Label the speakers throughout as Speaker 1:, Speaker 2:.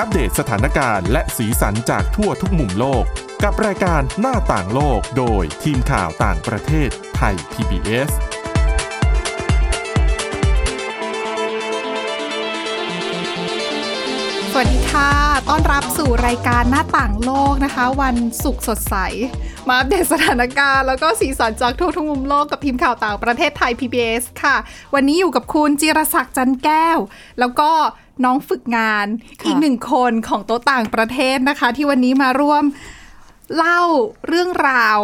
Speaker 1: อัปเดตสถานการณ์และสีสันจากทั่วทุกมุมโลก กับรายการหน้าต่างโลกโดยทีมข่าวต่างประเทศไทย PBS
Speaker 2: สวัสดีค่ะ ต้อนรับสู่รายการหน้าต่างโลกนะคะ วันศุกร์สดใส มาอัปเดตสถานการณ์ แล้วก็สีสันจากทั่วทุกมุมโลกกับทีมข่าวต่างประเทศไทย PBS ค่ะ วันนี้อยู่กับคุณจิรศักดิ์จันแก้ว แล้วก็ น้องฝึกงานอีกหนึ่งคนของโต๊ะต่างประเทศนะคะ ที่วันนี้มาร่วมเล่าเรื่องราว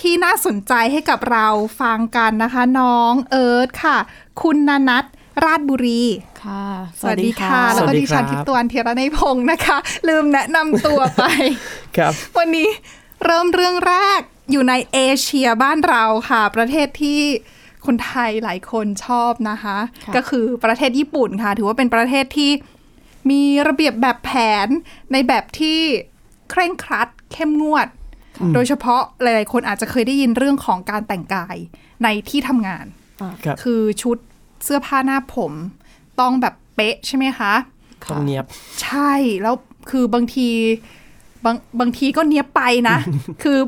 Speaker 2: ที่น่าสนใจให้กับเราฟังกันนะคะ น้องเอิร์ธค่ะ คุณนานัทราชบุรี
Speaker 3: ค่ะ
Speaker 2: สวัสดีค่ะ แล้วก็
Speaker 4: สวัสดี
Speaker 2: ดิฉัน
Speaker 4: ครับ
Speaker 2: ทิพย์ตวนเทระในยพงศ์นะคะ ลืมแนะนำตัวไป
Speaker 4: ครับ
Speaker 2: วันนี้เริ่มเรื่องแรกอยู่ในเอเชียบ้านเราค่ะ ประเทศที่ คนไทยหลายคนชอบนะคะ
Speaker 3: ค่ะ
Speaker 2: ก็คือประเทศญี่ปุ่นค่ะ ถือว่าเป็นประเทศที่มีระเบียบแบบแผนในแบบที่เคร่งครัดเข้มงวด โดยเฉพาะหลาย ๆ คนอาจจะเคยได้ยินเรื่องของการแต่งกายในที่ทำงาน
Speaker 4: ครับ
Speaker 2: คือชุดเสื้อผ้าหน้าผม ต้องแบบเป๊ะใช่ไหมคะ
Speaker 4: ต้องเนียบ
Speaker 2: ใช่แล้วคือบางทีบางบางทีก็เนี้ยบไปนะ คือ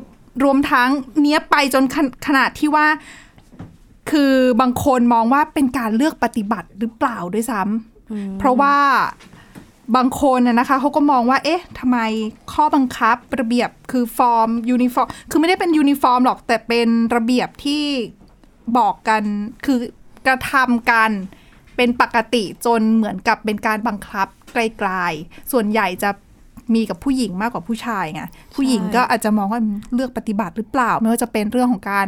Speaker 2: รวมทั้งเนี้ยบไปจนขนขนาดที่ว่า คือบางคนมองว่าเป็นการเลือกปฏิบัติหรือเปล่าด้วยซ้ำเพราะว่าบางคนน่ะนะคะเขาก็มองว่า เอ๊ะทำไมข้อบังคับระเบียบคือฟอร์มยูนิฟอร์ม คือไม่ได้เป็นยูนิฟอร์มหรอกแต่เป็นระเบียบที่บอกกันคือกระทำกันเป็นปกติจนเหมือนกับเป็นการบังคับไกลๆส่วนใหญ่จะมีกับผู้หญิงมากกว่าผู้ชายไงผู้หญิงก็อาจจะมองว่าเลือกปฏิบัติหรือเปล่า ไม่ว่าจะเป็นเรื่องของการ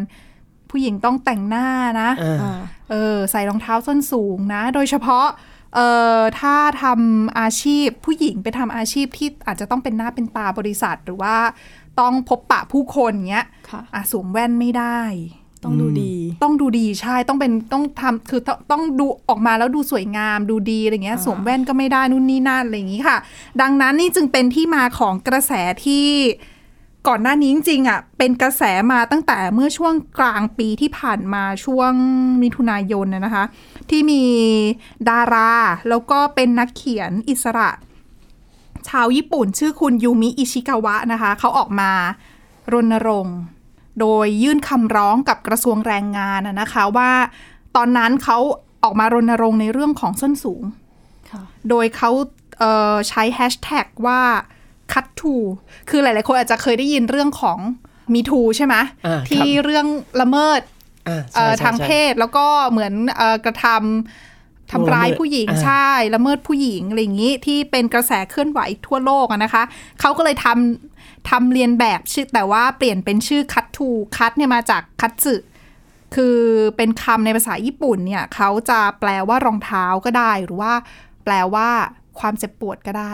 Speaker 2: ผู้หญิงต้องแต่งหน้านะ
Speaker 4: อ่า
Speaker 3: อ่า
Speaker 2: เออใส่รองเท้าส้นสูงนะ โดยเฉพาะเอ่อถ้าทำอาชีพผู้หญิงไปทำอาชีพที่อาจจะต้องเป็นหน้าเป็นตาบริษัท หรือว่าต้องพบปะผู้คนเงี้ย
Speaker 3: ค่ะ
Speaker 2: อะสวมแว่นไม่ได้
Speaker 3: ต้องดูดี
Speaker 2: ต้องดูดีใช่ต้องเป็นต้องทำคือต้องต้องดูออกมาแล้วดูสวยงามดูดีอะไรเงี้ย
Speaker 3: อ่า
Speaker 2: สวมแว่นก็ไม่ได้นู่นนี่นั่นอะไรอย่างงี้ค่ะ ดังนั้นนี่จึงเป็นที่มาของกระแสที่ ก่อนหน้านี้จริงๆอะเป็นกระแสมาตั้งแต่เมื่อช่วงกลางปีที่ผ่านมาช่วงมิถุนายนน่ะนะคะ ที่มีดารา แล้วก็เป็นนักเขียนอิสระ ชาวญี่ปุ่นชื่อคุณยูมิอิชิกาวะนะคะ เขาออกมารณรงค์โดยยื่นคำร้องกับกระทรวงแรงงานนะนะคะว่าตอนนั้นเขาออกมารณรงค์ในเรื่องของส้นสูง
Speaker 3: ค่ะ
Speaker 2: โดยเขาเอ่อใช้แฮชแท็กว่า cut to คือหลาย ๆ คนอาจจะเคยได้ยินเรื่องของ me too ใช่ไหม
Speaker 4: อ่า
Speaker 2: ที่เรื่องละเมิด
Speaker 4: อ่า
Speaker 2: เอ่อ
Speaker 4: ใช่ใช่
Speaker 2: ทางเพศแล้วก็เหมือนเอ่อกระทำทำร้ายผู้หญิง
Speaker 4: อ่า
Speaker 2: ใช่ละเมิดผู้หญิงอะไรอย่างนี้ที่เป็นกระแสเคลื่อนไหวทั่วโลกอะนะคะเขาก็เลยทำทำเรียนแบบชื่อแต่ว่าเปลี่ยนเป็นชื่อคัตทูคัตเนี่ยมาจากคัตสึคือเป็นคำในภาษาญี่ปุ่นเนี่ยเขาจะแปลว่ารองเท้าก็ได้ หรือว่าแปลว่าความเจ็บปวดก็ได้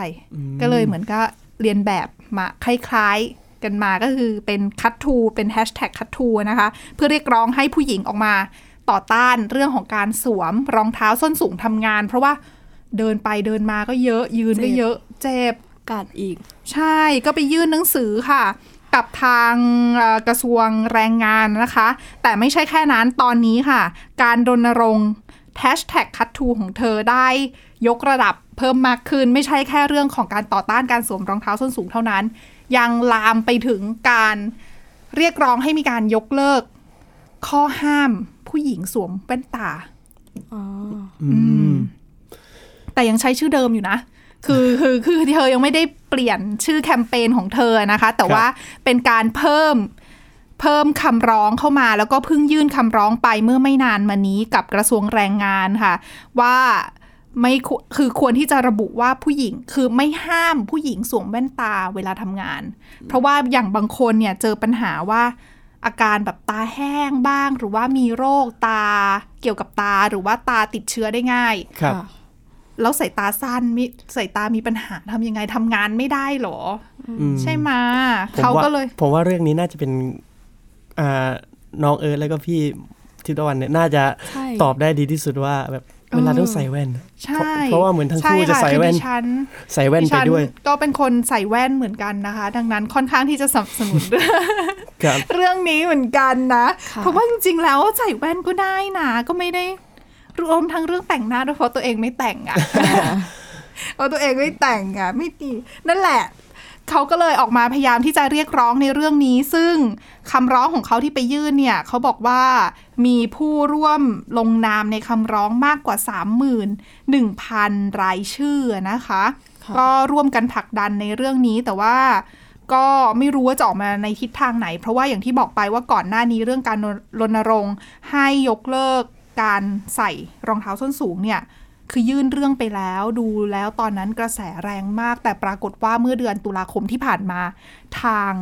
Speaker 2: ก็เลยเหมือนก็ เรียนแบบมาคล้ายๆกันมาก็คือเป็นคัตทูเป็นแฮชแท็กคัตทูนะคะ เพื่อเรียกร้องให้ผู้หญิงออกมาต่อต้านเรื่องของการสวมรองเท้าส้นสูงทำงาน เพราะว่าเดินไปเดินมาก็เยอะยืนก็
Speaker 3: เจ็บ
Speaker 2: เยอะเจ็บ
Speaker 3: กัดอีก
Speaker 2: ใช่ก็ไปยื่นหนังสือค่ะ กับทางเอ่อกระทรวงแรงงานนะคะ แต่ไม่ใช่แค่นั้นตอนนี้ค่ะ การรณรงค์แฮชแท็กคัตทูของเธอได้ยกระดับ เพิ่มมากขึ้น ไม่ใช่แค่เรื่องของการต่อต้านการสวมรองเท้าส้นสูงเท่านั้น ยังลามไปถึงการเรียกร้องให้มีการยกเลิก ข้อห้ามผู้หญิงสวมแว่นตา
Speaker 3: อ๋อ
Speaker 4: อืม
Speaker 2: แต่ยังใช้ชื่อเดิมอยู่นะ คือคือคือเธอยังไม่ได้เปลี่ยนชื่อแคมเปญของเธอนะคะ แต่ว่าเป็นการเพิ่มเพิ่มคำร้องเข้ามา แล้วก็เพิ่งยื่นคำร้องไปเมื่อไม่นานมานี้กับกระทรวงแรงงานค่ะ ว่า ไม่ควรคือควรที่จะระบุว่าผู้หญิงคือไม่ห้ามผู้หญิงสวมแว่นตาเวลาทำงาน เพราะว่าอย่างบางคนเนี่ยเจอปัญหาว่าอาการแบบตาแห้งบ้าง หรือว่ามีโรคตาเกี่ยวกับตาหรือว่าตาติดเชื้อได้ง่าย
Speaker 4: ครับ
Speaker 3: ค่ะ
Speaker 2: แล้วสายตาสั้นมิสายตามีปัญหาทำยังไงทำงานไม่ได้เหรออ
Speaker 4: อืม
Speaker 2: ใช่ไหมะ
Speaker 4: ผม
Speaker 2: เขา
Speaker 4: ว่า
Speaker 2: ก็เลย
Speaker 4: ผมว่าเรื่องนี้น่าจะเป็นอ่าน้องเอิร์ธแล้วก็พี่ทิพย์ตะวันเนี่ยน่าจะ
Speaker 3: ใช่
Speaker 4: ตอบได้ดีที่สุดว่าแบบ เวลาต้องใส่แว่น
Speaker 2: ใช่
Speaker 4: เพราะว่าเหมือนทั้งคู่
Speaker 2: ช่
Speaker 4: จะใส่แว่น
Speaker 2: คือดิฉัน
Speaker 4: ใส่แว่น
Speaker 2: ดิ
Speaker 4: ไป
Speaker 2: ฉัน
Speaker 4: ด้วย
Speaker 2: ก็เป็นคนใส่แว่นเหมือนกันนะคะ ดังนั้นค่อนข้างที่จะสนับสนุน
Speaker 4: ครับ
Speaker 2: เรื่องนี้เหมือนกันนะ
Speaker 3: ค่ะ
Speaker 2: เพราะว่าจริงๆแล้วใส่แว่นก็ได้นะก็ไม่ได้รวมทั้งเรื่องแต่งหน้าด้วยเพราะตัวเองไม่แต่งอะเพราะตัวเองไม่แต่งอะไม่ดีนั่นแหละ เขาก็เลยออกมาพยายามที่จะเรียกร้องในเรื่องนี้ ซึ่งคำร้องของเขาที่ไปยื่นเนี่ยเขาบอกว่ามีผู้ร่วมลงนามในคำร้องมากกว่า 31,000 รายชื่อนะคะ
Speaker 3: ค่ะ
Speaker 2: ก็ร่วมกันผลักดันในเรื่องนี้แต่ว่าก็ไม่รู้ว่าจะออกมาในทิศทางไหน เพราะว่าอย่างที่บอกไปว่าก่อนหน้านี้เรื่องการรณรงค์ให้ยกเลิกการใส่รองเท้าส้นสูงเนี่ย คือยื่นเรื่องไปแล้วดูแล้วตอนนั้นกระแสแรงมาก แต่ปรากฏว่าเมื่อเดือนตุลาคมที่ผ่านมา ทาง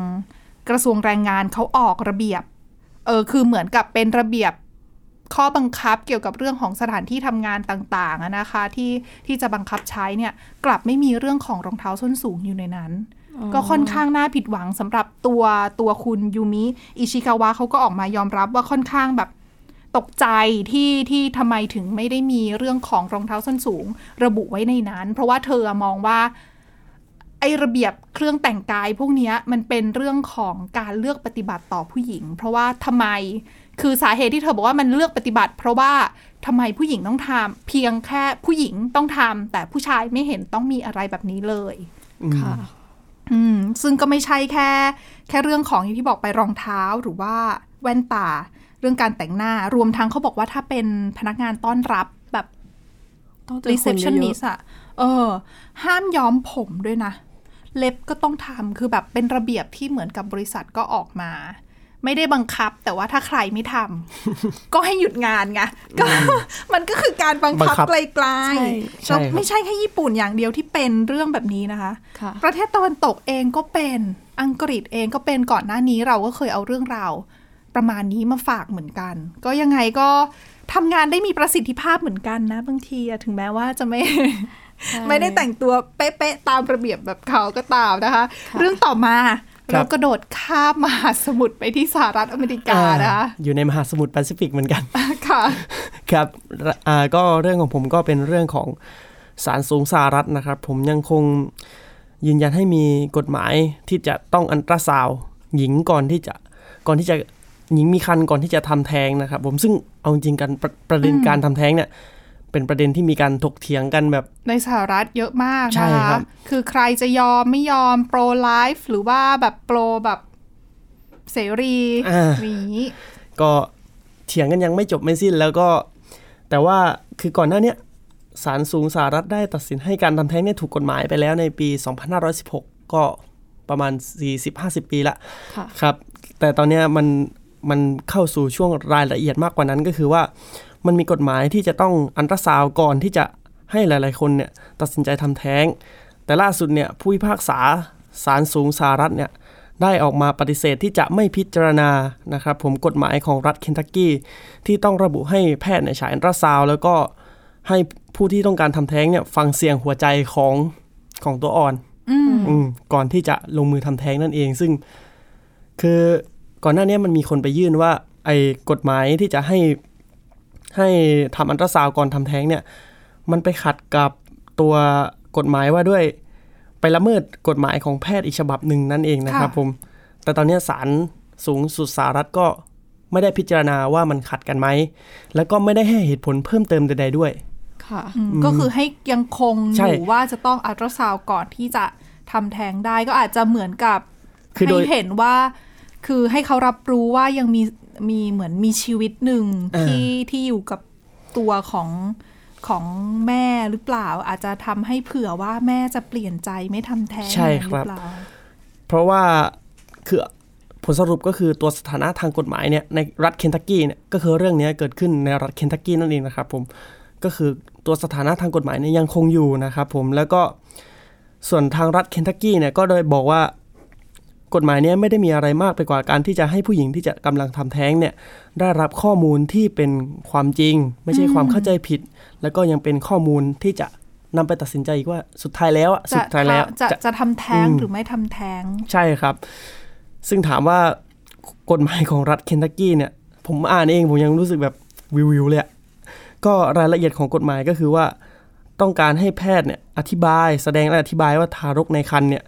Speaker 2: กระทรวงแรงงานเขาออกระเบียบเออคือเหมือนกับเป็นระเบียบข้อบังคับเกี่ยวกับเรื่องของสถานที่ทำงานต่างๆอะนะคะ ที่ที่จะบังคับใช้เนี่ย กลับไม่มีเรื่องของรองเท้าส้นสูงอยู่ในนั้น ก็ค่อนข้างน่าผิดหวังสำหรับตัวตัวคุณยูมิอิชิคาวะเขาก็ออกมายอมรับว่าค่อนข้างแบบ ตกใจที่ที่ทำไมถึงไม่ได้มีเรื่องของรองเท้าส้นสูง ระบุไว้ในนั้น เพราะว่าเธอมองว่าไอระเบียบเครื่องแต่งกายพวกเนี้ยมันเป็นเรื่องของการเลือกปฏิบัติต่อผู้หญิง เพราะว่าทำไมคือสาเหตุที่เธอบอกว่ามันเลือกปฏิบัติ เพราะว่าทำไมผู้หญิงต้องทำเพียงแค่ผู้หญิงต้องทำแต่ผู้ชายไม่เห็นต้องมีอะไรแบบนี้เลย
Speaker 3: ค่ะ
Speaker 2: อืมซึ่งก็ไม่ใช่แค่ แค่เรื่องของอย่างที่บอกไปรองเท้าหรือว่าแว่นตา เรื่องการแต่งหน้ารวมทั้งเขาบอกว่าถ้าเป็นพนักงานต้อนรับแบบ
Speaker 3: ต้องเจอคนเยอะ
Speaker 2: receptionist อะเออ ห้ามย้อมผมด้วยนะ เล็บก็ต้องทำคือแบบเป็นระเบียบที่เหมือนกับบริษัทก็ออกมา ไม่ได้บังคับ แต่ว่าถ้าใครไม่ทำก็ให้หยุดงานไงก็มันก็คือการบังคับ
Speaker 4: บังคับ
Speaker 2: ไกล
Speaker 3: ใช่
Speaker 2: ๆ
Speaker 4: ใช่
Speaker 2: แล้ว
Speaker 4: ครับ
Speaker 2: ไม่ใช่แค่ญี่ปุ่นอย่างเดียวที่เป็นเรื่องแบบนี้นะคะ
Speaker 3: ค่ะ
Speaker 2: ประเทศตะวันตกเองก็เป็นอังกฤษเองก็เป็นก่อนหน้านี้เราก็เคยเอาเรื่องราว ประมาณนี้มาฝากเหมือนกัน ก็ยังไงก็ทำงานได้มีประสิทธิภาพเหมือนกันนะบางทีอะถึงแม้ว่าจะไม่
Speaker 3: ใช่
Speaker 2: ไม่ได้แต่งตัวเป๊ะๆตามระเบียบแบบเขาก็ตามนะคะ เรื่องต่อมา
Speaker 4: ครับ
Speaker 2: เรากระโดดข้ามมหาสมุทรไปที่สหรัฐอเมริกานะคะ
Speaker 4: อ่าอยู่ในมหาสมุทรแปซิฟิกเหมือนกัน
Speaker 2: ค่ะ
Speaker 4: ครับอ่าก็เรื่องของผมก็เป็นเรื่องของศาลสูงสหรัฐนะครับ ผมยังคงยืนยันให้มีกฎหมายที่จะต้องอัลตราซาวด์หญิงก่อนที่จะก่อนที่จะ หญิงมีครรภ์ก่อนที่จะทำแท้งนะครับ ผมซึ่งเอาจริงๆกันประประเด็น
Speaker 2: อืม
Speaker 4: การทำแท้งเนี่ยเป็นประเด็นที่มีการถกเถียงกันแบบ
Speaker 2: ในสหรัฐเยอะมาก
Speaker 4: ใช่
Speaker 2: นะคะ
Speaker 4: ครับ
Speaker 2: คือใครจะยอมไม่ยอมโปรไลฟ์หรือว่าแบบโปรแบบเสรี
Speaker 4: อ่า
Speaker 2: นี้
Speaker 4: ก็เถียงกันยังไม่จบไม่สิ้นแล้วก็ แต่ว่าคือก่อนหน้าเนี้ยศาลสูงสหรัฐได้ตัดสินให้การทำแท้งเนี่ยถูกกฎหมายไปแล้วในปี 2516 ก็ประมาณ 40-50 ปีละ
Speaker 3: ค่ะ
Speaker 4: ครับ แต่ตอนเนี้ยมัน มันเข้าสู่ช่วงรายละเอียดมากกว่านั้นก็คือว่า มันมีกฎหมายที่จะต้องอัลตราซาวด์ก่อนที่จะให้หลาย ๆ คนเนี่ยตัดสินใจทำแท้ง แต่ล่าสุดเนี่ยผู้พิพากษาศาลสูงสหรัฐเนี่ยได้ออกมาปฏิเสธที่จะไม่พิจารณานะครับผมกฎหมายของรัฐเคนทักกี้ที่ต้องระบุให้แพทย์เนี่ยฉายอัลตราซาวด์แล้วก็ให้ผู้ที่ต้องการทำแท้งเนี่ยฟังเสียงหัวใจของของตัวอ่อน
Speaker 2: อืม
Speaker 4: อืมก่อนที่จะลงมือทำแท้งนั่นเอง ซึ่งคือ ก่อนหน้านี้มันมีคนไปยื่นว่าไอ้กฎหมายที่จะให้ให้ทำอัลตราซาวด์ก่อนทำแท้งเนี่ย มันไปขัดกับตัวกฎหมายว่าด้วย ไปละเมิดกฎหมายของแพทย์อีกฉบับหนึ่งนั่นเองนะครับ
Speaker 2: ค่ะ
Speaker 4: ผม แต่ตอนนี้ศาลสูงสุดสหรัฐก็ไม่ได้พิจารณาว่ามันขัดกันไหม แล้วก็ไม่ได้ให้เหตุผลเพิ่มเติมใดๆด้วย
Speaker 3: ค่ะ
Speaker 2: อืมก็คือให้ยังคงอ
Speaker 4: ใช่
Speaker 2: ยู่ว่าจะต้องอัลตราซาวด์ก่อนที่จะทำแท้งได้ก็อาจจะเหมือนกับ
Speaker 4: คือโดย
Speaker 2: ให้เห็นว่า คือให้เขารับรู้ว่ายังมีมีเหมือนมีชีวิตหนึ่ง
Speaker 4: อ่า
Speaker 2: ที่ที่อยู่กับตัวของของแม่หรือเปล่า อาจจะทำให้เผื่อว่าแม่จะเปลี่ยนใจไม่ทำแท้ง
Speaker 4: ใช่
Speaker 2: ห
Speaker 4: ค
Speaker 2: รื
Speaker 4: รับ
Speaker 2: อเปล่า
Speaker 4: เพราะว่าคือผลสรุปก็คือตัวสถานะทางกฎหมายเนี่ยในรัฐเคนทักกี้เนี่ยก็คือเรื่องเนี้ยเกิดขึ้นในรัฐเคนทักกี้นั่นเองนะครับผมก็คือตัวสถานะทางกฎหมายเนี่ยยังคงอยู่นะครับผมแล้วก็ส่วนทางรัฐเคนทักกี้เนี่ยก็โดยบอกว่า กฎหมายเนี้ยไม่ได้มีอะไรมากไปกว่าการที่จะให้ผู้หญิงที่จะกำลังทำแท้งเนี่ยได้รับข้อมูลที่เป็นความจริง ไม่ใช่ความเข้าใจผิด แล้วก็ยังเป็นข้อมูลที่จะนำไปตัดสินใจอีกว่าสุดท้ายแล้วอะ
Speaker 2: จะ
Speaker 4: สุดท้ายแล้ว
Speaker 2: จะ
Speaker 4: จะ
Speaker 2: จะทำแท้ง
Speaker 4: อืม
Speaker 2: หรือไม่ทำแท้ง
Speaker 4: ใช่ครับ ซึ่งถามว่ากฎหมายของรัฐเคนทักกี้เนี่ย ผมอ่านเองผมยังรู้สึกแบบวิววิวเลยอะก็รายละเอียดของกฎหมายก็คือว่า ต้องการให้แพทย์เนี่ยอธิบายแสดงและอธิบายว่าทารกในครรภ์เนี่ย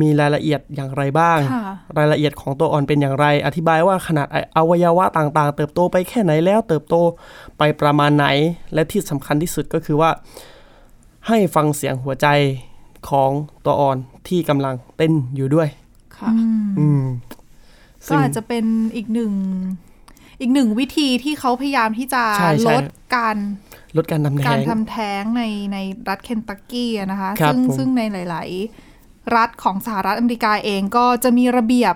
Speaker 4: มีรายละเอียดอย่างไรบ้าง
Speaker 2: ค่ะ
Speaker 4: รายละเอียดของตัวอ่อนเป็นอย่างไร อธิบายว่าขนาดอวัยวะต่างๆ เติบโตไปแค่ไหนแล้ว เติบโตไปประมาณไหน และที่สำคัญที่สุดก็คือว่า ให้ฟังเสียงหัวใจของตัวอ่อนที่กำลังเต้นอยู่ด้วย
Speaker 3: ค่ะ
Speaker 4: อืม
Speaker 2: ก็
Speaker 4: ซึ่ง
Speaker 2: อาจจะเป็นอีกหนึ่งอีกหนึ่งวิธีที่เขาพยายามที่จะ
Speaker 4: ใช่ใช่
Speaker 2: ลดการ
Speaker 4: ลดการทำแท้
Speaker 2: การ
Speaker 4: ง
Speaker 2: ทำแท้งในในรัฐเคนตักกี้อะนะคะ
Speaker 4: ครับ
Speaker 2: ซึ่ง
Speaker 4: ผม
Speaker 2: ซึ่งในหลาย ๆ รัฐของสหรัฐอเมริกาเองก็จะมีระเบียบ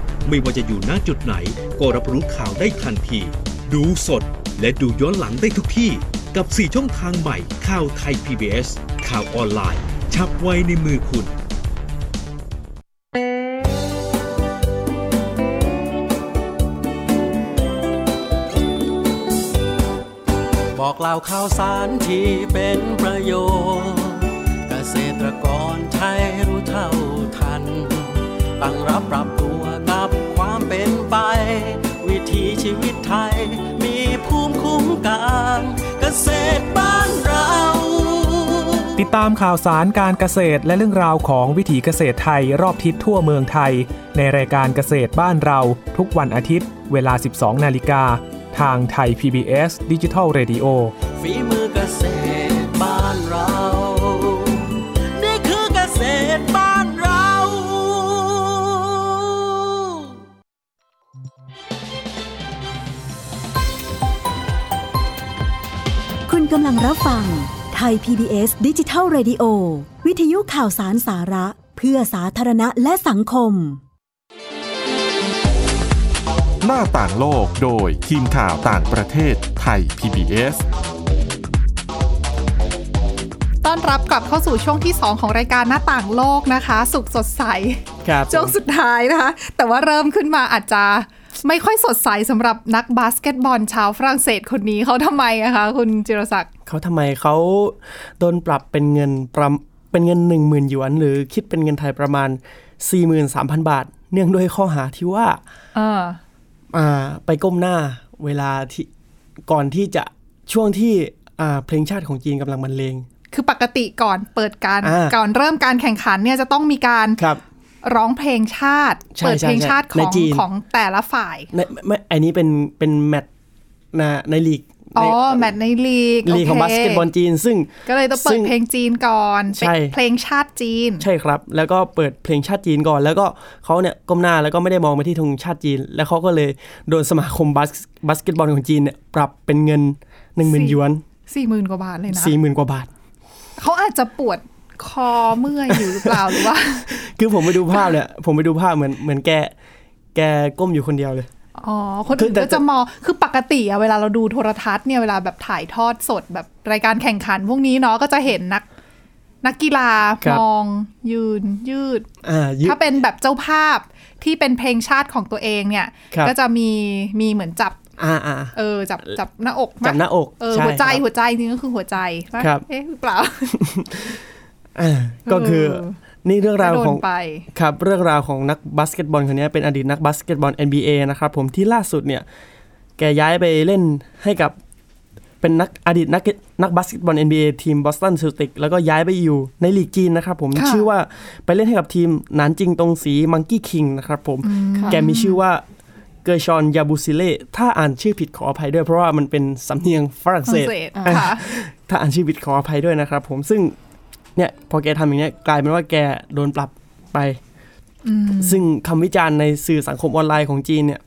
Speaker 5: ไม่ว่าจะอยู่ณจุดไหน ก็รับรู้ข่าวได้ทันที ดูสดและดูย้อนหลังได้ทุกที่ กับ 4 ช่องทางใหม่ข่าวไทย PBS ข่าวออนไลน์ ชับไว้ในมือคุณ
Speaker 6: บอกเล่าข่าวสารที่เป็นประโยชน์ เกษตรกรไทยรู้เท่าทันตั้งรับปรับตัวกับ วิถีชีวิตไทย มีภูมิคุ้มกันเกษตรบ้านเรา
Speaker 7: ติดตามข่าวสารการเกษตรและเรื่องราวของวิถีเกษตรไทยรอบทิศทั่วเมืองไทย ในรายการเกษตรบ้านเรา ทุกวันอาทิตย์ เวลา 12 นาฬิกา ทางไทย PBS d i g i ดิจิ Radio
Speaker 6: ฝีมือเกษตร รับ
Speaker 8: ฟังไทย PBS ดิจิทัล Radio วิทยุข่าวสารสาระ เพื่อสาธารณะและสังคม
Speaker 1: หน้าต่างโลกโดยทีมข่าวต่างประเทศไทย PBS
Speaker 2: ต้อนรับกลับเข้าสู่ช่วงที่ 2 ของรายการหน้าต่างโลกนะคะ สุขสดใส
Speaker 4: ครับ
Speaker 2: ช่วงสุดท้ายนะคะ แต่ว่าเริ่มขึ้นมาอาจจะไม่ค่อยสดใสสำหรับนักบาสเกตบอลชาวฝรั่งเศสคนนี้เขาทำไมอะคะ คุณจิรศักดิ์
Speaker 4: เขาทำไมเขาโดนปรับเป็นเงินประเป็นเงิน 1 0,000หยวน หรือคิดเป็นเงินไทยประมาณ 43,000 บาท เนื่องด้วยข้อหาที่ว่า
Speaker 2: เออ
Speaker 4: อ่าไปก้มหน้าเวลาที่ก่อนที่จะช่วงที่อ่าเพลงชาติของจีนกำลังบรรเลง
Speaker 2: คือปกติก่อนเปิดการ
Speaker 4: อ่า
Speaker 2: ก่อนเริ่มการแข่งขันเนี่ยจะต้องมีการ
Speaker 4: ครับ
Speaker 2: ร้องเพลงชาติ
Speaker 4: ใช่
Speaker 2: เปิดเพลง
Speaker 4: ใช่
Speaker 2: ชาติข
Speaker 4: ใน
Speaker 2: อง
Speaker 4: จีน
Speaker 2: ของแต่ละฝ่าย
Speaker 4: ในไม่อันนี้เป็นเป็นแมตช์นะในลีก
Speaker 2: อ๋อ
Speaker 4: ใน
Speaker 2: แมตช์ในลีก
Speaker 4: ลีกของ
Speaker 2: โค
Speaker 4: บาสเกตบอลจีน ซึ่ง
Speaker 2: ก็เลยต้องเปิ
Speaker 4: ซึ่
Speaker 2: ด
Speaker 4: ง
Speaker 2: เพลงจีนก่อน
Speaker 4: ใช่
Speaker 2: เพลงชาติจีน
Speaker 4: ใช่ครับ แล้วก็เปิดเพลงชาติจีนก่อน แล้วก็เขาเนี่ยก้มหน้าแล้วก็ไม่ได้มองไปที่ธงชาติจีน แล้วเขาก็เลยโดนสมาคมบาสบาสเกตบอลของจีนเนี่ยปรับเป็นเงิน1 0,000
Speaker 2: สี่
Speaker 4: หยวน
Speaker 2: สี่หมื่นกว่าบาทเลยนะ
Speaker 4: 40,000กว่าบาท
Speaker 2: เขาอาจจะปวดคอเมื่อยอยู่หรือเปล่าหรือว่า
Speaker 4: คือผมไปดูภาพเนี่ยผมไปดูภาพเหมือนเหมือนแก แกก้มอยู่คนเดียวเลย
Speaker 2: อ๋อ คน
Speaker 4: คือ
Speaker 2: อื่น
Speaker 4: แต่
Speaker 2: ก็จะมองคือปกติอะเวลาเราดูโทรทัศน์เนี่ยเวลาแบบถ่ายทอดสดแบบรายการแข่งขัน พวกนี้เนาะก็จะเห็นนัก นักกีฬา
Speaker 4: ครับ
Speaker 2: มอง ยืนยืด
Speaker 4: อ่ายืด
Speaker 2: ถ้าเป็นแบบเจ้าภาพที่เป็นเพลงชาติของตัวเองเนี่ย
Speaker 4: ครับ
Speaker 2: ก็จะมีมีเหมือนจับ
Speaker 4: อ่าอ่า
Speaker 2: เออจับจับหน้าอกไหม
Speaker 4: จับหน้าอก
Speaker 2: เออ
Speaker 4: ช่
Speaker 2: หัวใจ
Speaker 4: ครับ
Speaker 2: หัวใจจริงก็คือหัวใจปะ
Speaker 4: ครับ
Speaker 2: เอ๊ะหรือเปล่า
Speaker 4: อ่าก็คือ
Speaker 2: เออ
Speaker 4: นี่เรื่องราว
Speaker 2: โด
Speaker 4: ของ
Speaker 2: นไป
Speaker 4: ครับเรื่องราวของนักบาสเกตบอลคนนี้เป็นอดีตนักบาสเกตบอล NBA นะครับผมที่ล่าสุดเนี่ยแกย้ายไปเล่นให้กับเป็นนักอดีตนักนักบาสเกตบอล NBA ทีมบอสตันเซลติกแล้วก็ย้ายไปอยู่ในลีกจีนนะครับผม
Speaker 2: ค่ะ
Speaker 4: ชื่อว่าไปเล่นให้กับทีมหนานจิงตงซี Monkey King นะครับผม
Speaker 3: ค่ะ
Speaker 4: แกมีชื่อว่าเกอร์ชอนยาบูซิเล่ถ้าอ่านชื่อผิดขออภัยด้วย เพราะว่ามันเป็นสำเนียงฝรั่งเศสฝ
Speaker 2: รั่งเศส
Speaker 3: อ่า
Speaker 2: ค่ะ
Speaker 4: ถ้าอ่านชื่อผิดขออภัยด้วยนะครับผมซึ่ง เนี่ยพอแกทำอย่างเนี้ยกลายเป็นว่าแกโดนปรับไป
Speaker 2: อืม
Speaker 4: ซึ่งคำวิจารณ์ในสื่อสังคมออนไลน์ของจีนเนี่ย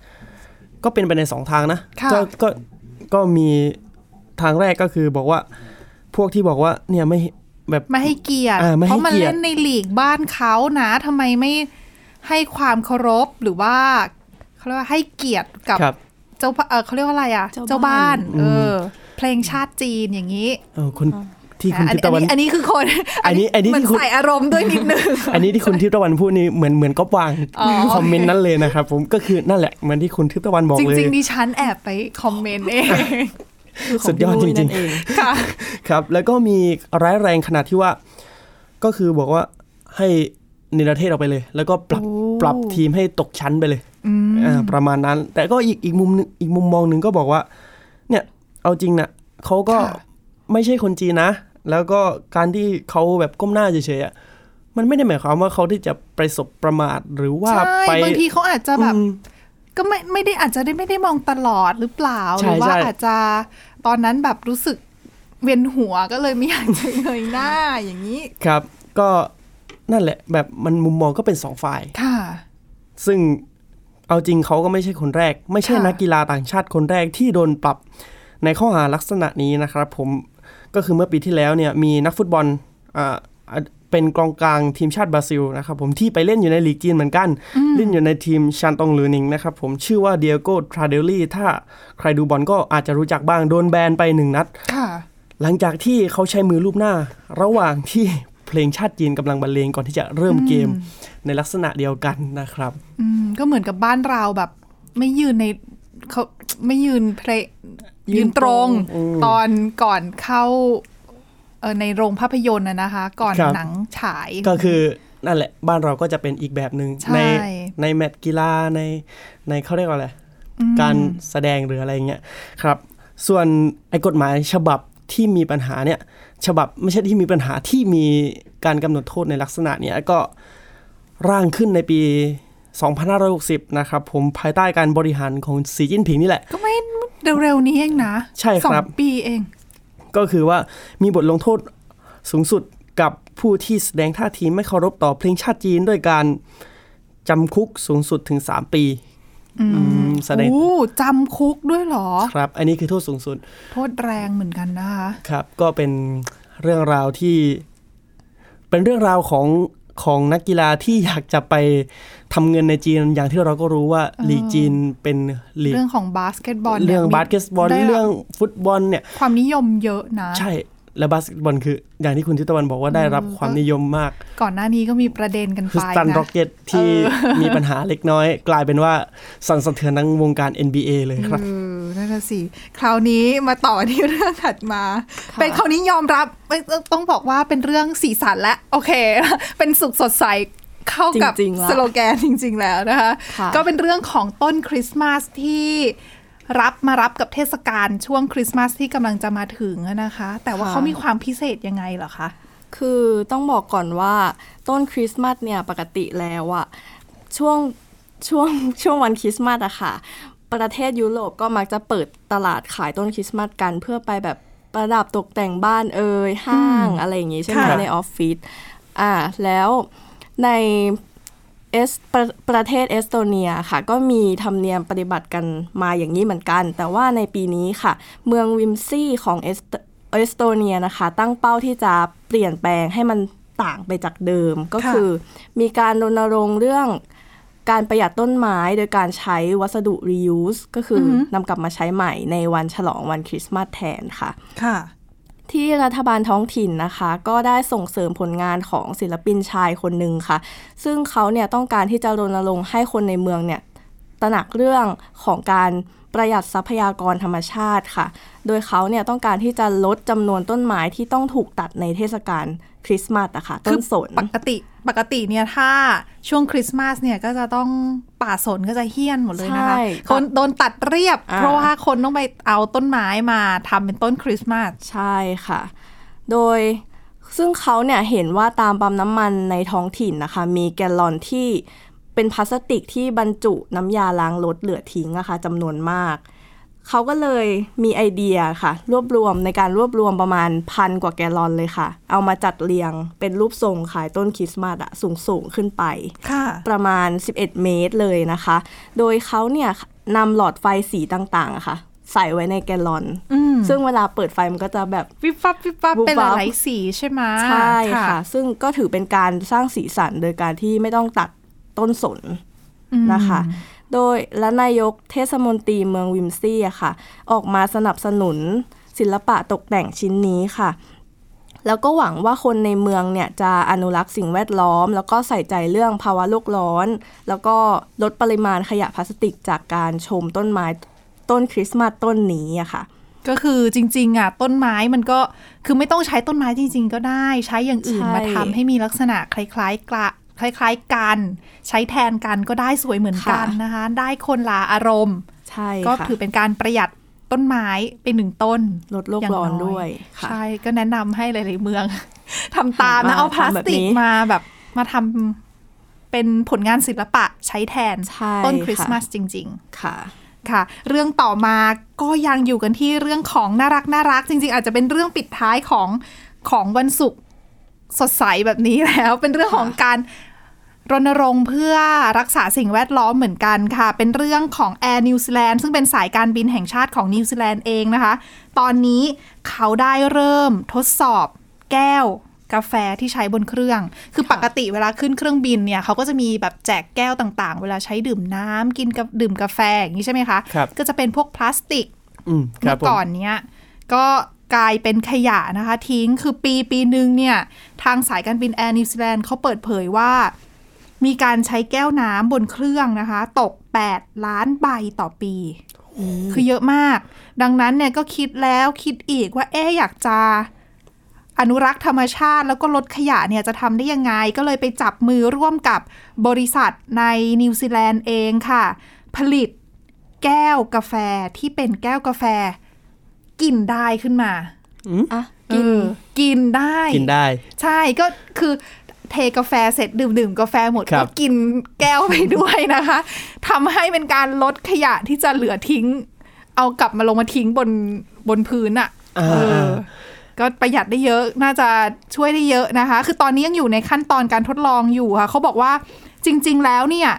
Speaker 4: ก็เป็นไปในสองทางนะ
Speaker 2: ค่ะ
Speaker 4: ก็ก็ก็มีทางแรกก็คือบอกว่าพวกที่บอกว่าเนี่ยไม่แบบ
Speaker 2: ไม่ให้เกียรติ
Speaker 4: อ่าไม่ให้
Speaker 2: เพราะมัน
Speaker 4: เกียรติ
Speaker 2: เล่นในลีกบ้านเขานะทำไมไม่ให้ความเคารพหรือว่าเขาเรียกว่าให้เกียรติกับ
Speaker 4: ครับ
Speaker 2: เจ้าเออเขาเรียกว่าอะไรอะ
Speaker 3: เจ้า
Speaker 2: เจ้าบ้าน
Speaker 4: อืม
Speaker 2: เออ เพลงชาติจีนอย่างนี้
Speaker 4: เออคน ที่คุณ
Speaker 2: อั
Speaker 4: ทิพย์ตะวัน
Speaker 2: นี้อันนี้คือคน
Speaker 4: อันนี้อันนี้
Speaker 2: เหมือน
Speaker 4: ที่คุณ
Speaker 2: ใส่อารมณ์ด้วยนิดนึง
Speaker 4: อันนี้ที่คุณทิพย์ตะวันพูดนี่เหมือนเหมือนก๊อปวาง
Speaker 2: อ๋อ
Speaker 4: คอมเมนต์นั้นเลยนะครับผมก็คือนั่นแหละเหมือนที่คุณทิพย์ตะวันบอก
Speaker 2: จ
Speaker 4: เลย
Speaker 2: ริงๆดิฉันแอบไปคอมเมนต์เอง
Speaker 3: คือข
Speaker 4: สุดยอด
Speaker 3: พี่
Speaker 4: จริงๆ
Speaker 3: นั่นเอง
Speaker 2: ค่ะ
Speaker 4: ครับ แล้วก็มีร้ายแรงขนาดที่ว่า ก็คือบอกว่าให้เนรเทศออกไปเลย แล้วก็ปรับ
Speaker 2: โอ้
Speaker 4: ปรับทีมให้ตกชั้นไปเลย
Speaker 2: อืม
Speaker 4: อ่าประมาณนั้น แต่ก็อีกอีกมุมหนึ่งอีกมุมมองหนึ่งก็บอกว่า เนี่ยเอาจริงนะเขาก็
Speaker 2: ค่ะ
Speaker 4: ไม่ใช่คนจีนนะ แล้วก็การที่เขาแบบก้มหน้าเฉยๆอะมันไม่ได้หมายความว่าเขาที่จะประสบประมาทหรือว่า
Speaker 2: ใช่
Speaker 4: ไป
Speaker 2: บางทีเขาอาจจะแบบ
Speaker 4: อืม
Speaker 2: ก็ไม่ไม่ได้อาจจะได้ไม่ได้มองตลอดหรือเปล่า
Speaker 4: ใช่
Speaker 2: หรือว่า
Speaker 4: ใช่
Speaker 2: อาจจะตอนนั้นแบบรู้สึกเวียนหัวก็เลยไม่อยากจะเงยหน้าอย่างนี้
Speaker 4: ครับ ก็นั่นแหละ แบบมันมุมมองก็เป็นสองฝ่าย
Speaker 2: ค่ะ
Speaker 4: ซึ่งเอาจริงเขาก็ไม่ใช่คนแรก ไม่ใช่
Speaker 2: ค่ะ
Speaker 4: นักกีฬาต่างชาติคนแรกที่โดนปรับในข้อหาลักษณะนี้นะครับ ผม ก็คือเมื่อปีที่แล้วเนี่ยมีนักฟุตบอลอ่าอ่าเป็นกองกลางทีมชาติบราซิลนะครับผมที่ไปเล่นอยู่ในลีกจีนเหมือนกัน เล่นอยู่ในทีมชันตงหรือนิงนะครับผมชื่อว่าเดียโกทราเดลลี่ถ้าใครดูบอลก็อาจจะรู้จักบ้างโดนแบนไปหนึ่งนัด
Speaker 2: ค่ะ
Speaker 4: หลังจากที่เขาใช้มือรูปหน้า ระหว่างที่เพลงชาติจีนกำลังบรรเลงก่อนที่จะเริ่มเกมในลักษณะเดียวกันนะครับ
Speaker 2: อืมก็เหมือนกับบ้านเราแบบไม่ยืนในเขาไม่ยืนเพลง ยืนตรงตอนก่อนเข้าเออในโรงภาพยนตร์นะนะคะ ก่อน
Speaker 4: ครับ
Speaker 2: หนังฉาย
Speaker 4: ก็คือนั่นแหละ บ้านเราก็จะเป็นอีกแบบหนึ่ง
Speaker 2: ใช่
Speaker 4: ในในแมตช์กีฬาในในเขาเรียกว่าอะไรการแสดงหรืออะไรเงี้ยครับ ส่วนไอ้กฎหมายฉบับที่มีปัญหาเนี่ย ฉบับไม่ใช่ที่มีปัญหาที่มีการกำหนดโทษในลักษณะเนี้ยก็ร่างขึ้นในปี 2560 นะครับ ผมภายใต้การบริหารของสีจิ้นผิงนี่แหละ
Speaker 2: ก็ไม่ เร็วๆนี้เองนะ
Speaker 4: ใช่ครับ
Speaker 2: สองปีเอง
Speaker 4: ก็คือว่ามีบทลงโทษสูงสุดกับผู้ที่แสดงท่าทีไม่เคารพต่อเพลงชาติจีนด้วยการจำคุกสูงสุดถึง 3 ปีอืมแสดง
Speaker 2: โอ้จำคุกด้วยเหรอ
Speaker 4: ครับ อันนี้คือโทษสูงสุด
Speaker 2: โทษแรงเหมือนกันนะคะ
Speaker 4: ครับ ก็เป็นเรื่องราวที่ เป็นเรื่องราวของ ของนักกีฬาที่อยากจะไปทำเงินในจีนอย่างที่เราก็รู้ว่าลีกจีนเป็นลีก
Speaker 2: เรื่องของบาสเกตบอลนี่ย
Speaker 4: เรื่อง
Speaker 2: มี
Speaker 4: บาสเกตบอล
Speaker 2: ได้บ
Speaker 4: เรื่องฟุตบอลเนี่ย
Speaker 2: ความนิยมเยอะนะ
Speaker 4: ใช่ แล้วบาสเกตบอลคืออย่างที่คุณทิตวันบอกว่าได้รับความนิยมมาก
Speaker 2: ก่อนหน้านี้ก็มีประเด็นกัน
Speaker 4: คือ
Speaker 2: ฮิว
Speaker 4: สตัน
Speaker 2: นะ
Speaker 4: ร็อกเก็ตที่มีปัญหาเล็กน้อย กลายเป็นว่าสั่นสะเทือนทั้งวงการ NBA เลยครับ
Speaker 2: เออนั่นน่ะสิ คราวนี้มาต่อที่เรื่องถัดมา
Speaker 3: ค่ะ
Speaker 2: เป็นคราวนี้ยอมรับไม่ต้องต้องบอกว่าเป็นเรื่องสีสันและโอเค เป็นสุขสดใสเข้ากับ
Speaker 3: จริงๆละ
Speaker 2: สโลแกนจริง ๆ แล้วนะคะ
Speaker 3: ค่ะ
Speaker 2: ก็เป็นเรื่องของต้นคริสต์มาสที่ รับมารับกับเทศกาลช่วงคริสต์มาสที่กำลังจะมาถึงอะนะคะ แต่ว่าเขามีความพิเศษยังไงเหรอคะ
Speaker 3: คือต้องบอกก่อนว่าต้นคริสต์มาสเนี่ยปกติแล้วอะช่วงช่วงช่วงวันคริสต์มาสอะค่ะ ประเทศยุโรปก็มักจะเปิดตลาดขายต้นคริสต์มาสกันเพื่อไปแบบประดับตกแต่งบ้านเอ่ยห้างอะไรอย่างงี้ใช่ไหม
Speaker 2: ค่ะ
Speaker 3: ในออฟฟิศอ่าแล้วใน เอสประประเทศเอสโตเนียค่ะ ก็มีธรรมเนียมปฏิบัติกันมาอย่างนี้เหมือนกัน แต่ว่าในปีนี้ค่ะ เมืองวิมซี่ของเอสเอสโตเนียนะคะ ตั้งเป้าที่จะเปลี่ยนแปลงให้มันต่างไปจากเดิมก็
Speaker 2: ค่ะ
Speaker 3: คือมีการรณรงค์เรื่องการประหยัดต้นไม้โดยการใช้วัสดุ reuse ก็คืออนำกลับมาใช้ใหม่ในวันฉลองวันคริสต์มาสแทนค่ะ
Speaker 2: ค่ะ
Speaker 3: ที่รัฐบาลท้องถิ่นนะคะ ก็ได้ส่งเสริมผลงานของศิลปินชายคนหนึ่งค่ะ ซึ่งเขาเนี่ยต้องการที่จะรณรงค์ให้คนในเมืองเนี่ยตระหนักเรื่องของการ ประหยัดทรัพยากรธรรมชาติค่ะ โดยเขาเนี่ยต้องการที่จะลดจำนวนต้นไม้ที่ต้องถูกตัดในเทศกาลคริสต์มาสอะค่ะต้นสน
Speaker 2: ปกติปกติเนี่ยถ้าช่วงคริสต์มาสเนี่ยก็จะต้องป่าสนก็จะเฮี้ยนหมดเลยนะคะ
Speaker 3: ใช่
Speaker 2: คนโดนตัดเรียบ
Speaker 3: อ่า
Speaker 2: เพราะว่าคนต้องไปเอาต้นไม้มาทำเป็นต้นคริสต์มาส
Speaker 3: ใช่ค่ะ โดยซึ่งเขาเนี่ยเห็นว่าตามปั๊มน้ำมันในท้องถิ่นนะคะ มีแกลลอนที่ เป็นพลาสติกที่บรรจุน้ำยาล้างรถเหลือทิ้งอะค่ะจำนวนมาก เขาก็เลยมีไอเดียค่ะ รวบรวมในการรวบรวมประมาณพันกว่าแกลลอนเลยค่ะ เอามาจัดเรียงเป็นรูปทรงขายต้นคริสต์มาสอะสูงสูงๆขึ้นไป
Speaker 2: ค่ะ
Speaker 3: ประมาณ 11 เมตรเลยนะคะ โดยเขาเนี่ยนำหลอดไฟสีต่างๆอะค่ะใส่ไว้ในแกลลอน
Speaker 2: อืม
Speaker 3: ซึ่งเวลาเปิดไฟมันก็จะแบบ
Speaker 2: วิบวับวิบวับ
Speaker 3: วิบวับ
Speaker 2: เป็นหลายๆสีใช่ไหม
Speaker 3: ใช่ค่ะ ซึ่งก็ถือเป็นการสร้างสีสันโดยการที่ไม่ต้องตัด ต้นสน
Speaker 2: อืม
Speaker 3: นะคะ โดยและนายกเทศมนตรีเมืองวิมซี่อะค่ะ ออกมาสนับสนุนศิลปะตกแต่งชิ้นนี้ค่ะ แล้วก็หวังว่าคนในเมืองเนี่ยจะอนุรักษ์สิ่งแวดล้อม แล้วก็ใส่ใจเรื่องภาวะโลกร้อน แล้วก็ลดปริมาณขยะพลาสติกจากการชมต้นไม้ต้นคริสต์มาสต้นนี้อะค่ะ
Speaker 2: ก็คือจริงๆอะต้นไม้มันก็คือไม่ต้องใช้ต้นไม้จริง ๆ ก็ได้ ใช้อย่างอื่น
Speaker 3: ใช่
Speaker 2: มาทำให้มีลักษณะคล้ายๆกระ คล้ายๆกันใช้แทนกันก็ได้สวยเหมือนกันนะคะ ได้คนละอารมณ์
Speaker 3: ใช่
Speaker 2: ก็
Speaker 3: ค่ะ
Speaker 2: ถือเป็นการประหยัดต้นไม้ไปหนึ่งต้น
Speaker 3: ลดโลก
Speaker 2: อย่าง
Speaker 3: ร้อน
Speaker 2: น้
Speaker 3: ด้วยค่ะ
Speaker 2: ใช่ก็แนะนำให้หลายๆเมืองทำตามนะ
Speaker 3: มา
Speaker 2: เอาพลาสติก
Speaker 3: ทำแบบนี้
Speaker 2: มาแบบมาทำเป็นผลงานศิลปะใช้แทน
Speaker 3: ใช่
Speaker 2: ต้น
Speaker 3: ค่ะ
Speaker 2: คริสต์มาสจริง ๆ
Speaker 3: ค่ะ
Speaker 2: ค่ะ เรื่องต่อมาก็ยังอยู่กันที่เรื่องของน่ารักน่ารักจริง ๆ อาจจะเป็นเรื่องปิดท้ายของของวันศุกร์ สดใสแบบนี้แล้ว เป็นเรื่องของการรณรงค์เพื่อรักษาสิ่งแวดล้อมเหมือนกันค่ะ เป็นเรื่องของ Air New Zealand ซึ่งเป็นสายการบินแห่งชาติของนิวซีแลนด์เองนะคะ ตอนนี้เขาได้เริ่มทดสอบแก้วกาแฟที่ใช้บนเครื่อง คือปกติเวลาขึ้นเครื่องบินเนี่ยเขาก็จะมีแบบแจกแก้วต่างๆ เวลาใช้ดื่มน้ำกินกับดื่มกาแฟอย่างนี้ใช่ไหมคะ
Speaker 4: ครับ
Speaker 2: ก็จะเป็นพวกพลาสติก
Speaker 4: อืมครั
Speaker 2: เมื่
Speaker 4: บ
Speaker 2: อ
Speaker 4: ผม
Speaker 2: ก่อนเนี้ยก็ กลายเป็นขยะนะคะ ทิ้งคือปีปีหนึ่งเนี่ย ทางสายการบินแอร์นิวซีแลนด์เขาเปิดเผยว่า มีการใช้แก้วน้ำบนเครื่องนะคะ ตก 8 ล้านใบต่อปี คือเยอะมาก ดังนั้นเนี่ยก็คิดแล้วคิดอีกว่าเอ๊ะอยากจะอนุรักษ์ธรรมชาติแล้วก็ลดขยะเนี่ยจะทำได้ยังไง ก็เลยไปจับมือร่วมกับบริษัทในนิวซีแลนด์เองค่ะ ผลิตแก้วกาแฟที่เป็นแก้วกาแฟ กินได้ขึ้นมา
Speaker 3: อะ
Speaker 2: กินกินได้
Speaker 4: กินได้
Speaker 2: ใช่ก็คือเทกาแฟเสร็จดื่มดื่มกาแฟหมด
Speaker 4: ครั
Speaker 2: ก็
Speaker 4: บ
Speaker 2: กินแก้วไปด้วยนะคะทำให้เป็นการลดขยะที่จะเหลือทิ้ง เอากลับมาลงมาทิ้งบนบนพื้นอะ่ะ
Speaker 4: อ่า
Speaker 2: เออก็ประหยัดได้เยอะน่าจะช่วยได้เยอะนะคะ คือตอนนี้ยังอยู่ในขั้นตอนการทดลองอยู่ค่ะเขาบอกว่าจริง ๆ แล้วเนี่ย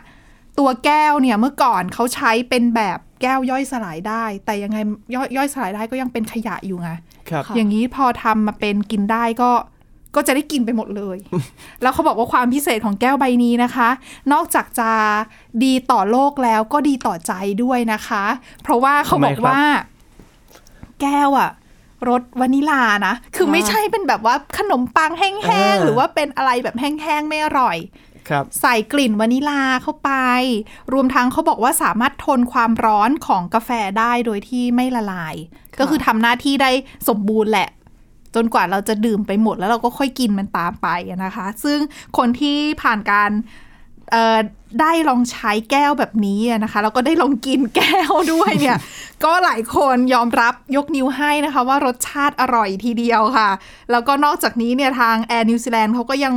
Speaker 2: ตัวแก้วเนี่ยเมื่อก่อนเขาใช้เป็นแบบ แก้วย่อยสลายได้ แต่ยังไงย่อยย่อยสลายได้ก็ยังเป็นขยะอยู่ไง
Speaker 4: ครับ
Speaker 3: ค่ะ
Speaker 2: อย่างนี้พอทำมาเป็นกินได้ก็ก็จะได้กินไปหมดเลย แล้วเขาบอกว่าความพิเศษของแก้วใบนี้นะคะ นอกจากจะดีต่อโลกแล้วก็ดีต่อใจด้วยนะคะ เพราะว่าเขาบอก
Speaker 4: ทำไมครับ
Speaker 2: ว่า แก้วอะรสวานิลานะ คือไม่ใช่เป็นแบบว่าขนมปังแห้งๆ หรือว่าเป็นอะไรแบบแห้งๆ ไม่อร่อย
Speaker 4: ครับ
Speaker 2: ใส่กลิ่นวานิลาเข้าไป รวมทั้งเขาบอกว่าสามารถทนความร้อนของกาแฟได้โดยที่ไม่ละลาย ก็คือทำหน้าที่ได้สมบูรณ์แหละ จนกว่าเราจะดื่มไปหมดแล้วเราก็ค่อยกินมันตามไปอะนะคะ ซึ่งคนที่ผ่านการเอ่อได้ลองใช้แก้วแบบนี้อะนะคะแล้วก็ได้ลองกินแก้วด้วยเนี่ย ก็หลายคนยอมรับยกนิ้วให้นะคะ ว่ารสชาติอร่อยทีเดียวค่ะ แล้วก็นอกจากนี้เนี่ยทาง Air New Zealand เขาก็ยัง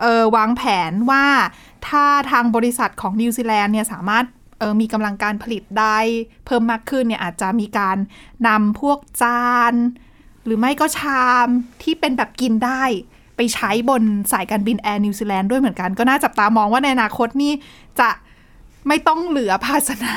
Speaker 2: เออวางแผนว่าถ้าทางบริษัทของนิวซีแลนด์เนี่ยสามารถเออมีกำลังการผลิตได้เพิ่มมากขึ้นเนี่ยอาจจะมีการนำพวกจาน หรือไม่ก็ชามที่เป็นแบบกินได้ ไปใช้บนสายการบิน Air New Zealand ด้วยเหมือนกัน ก็น่าจับตามองว่าในอนาคตนี่จะ ไม่ต้องเหลือภาชนะ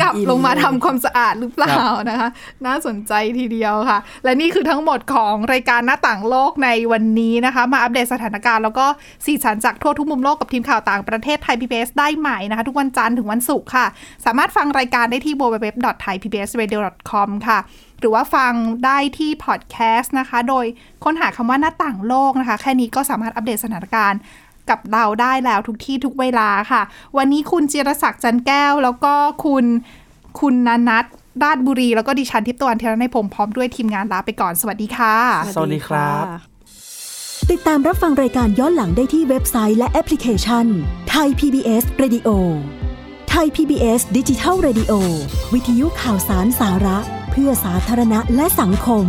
Speaker 2: กลับลงมาทำความสะอาดหรือเปล่านะคะ น่าสนใจทีเดียวค่ะ และนี่คือทั้งหมดของรายการหน้าต่างโลกในวันนี้นะคะ มาอัปเดตสถานการณ์แล้วก็สีสันจากทั่วทุกมุมโลกกับทีมข่าวต่างประเทศไทย PBS ได้ใหม่นะคะ ทุกวันจันทร์ถึงวันศุกร์ค่ะ สามารถฟังรายการได้ที่ www.thaipbsradio.com ค่ะหรือว่าฟังได้ที่พอดแคสต์นะคะ โดยค้นหาคำว่าหน้าต่างโลกนะคะ แค่นี้ก็สามารถอัปเดตสถานการณ์ กับเราได้แล้วทุกที่ทุกเวลาค่ะ วันนี้คุณจิรศักดิ์จันแก้ว แล้วก็คุณคุณนันัทราชบุรี แล้วก็ดิฉันทิพย์ตะวันเทระในพงศ์พร้อมด้วยทีมงานลาไปก่อนสวัสดีค่ะ
Speaker 4: สวัสดีครับ
Speaker 8: ติดตามรับฟังรายการย้อนหลังได้ที่เว็บไซต์และแอปพลิเคชันไทย PBS Radio ไทย PBS ดิจิทัล Radio วิทยุข่าวสารสาระ เพื่อสาธารณะและสังคม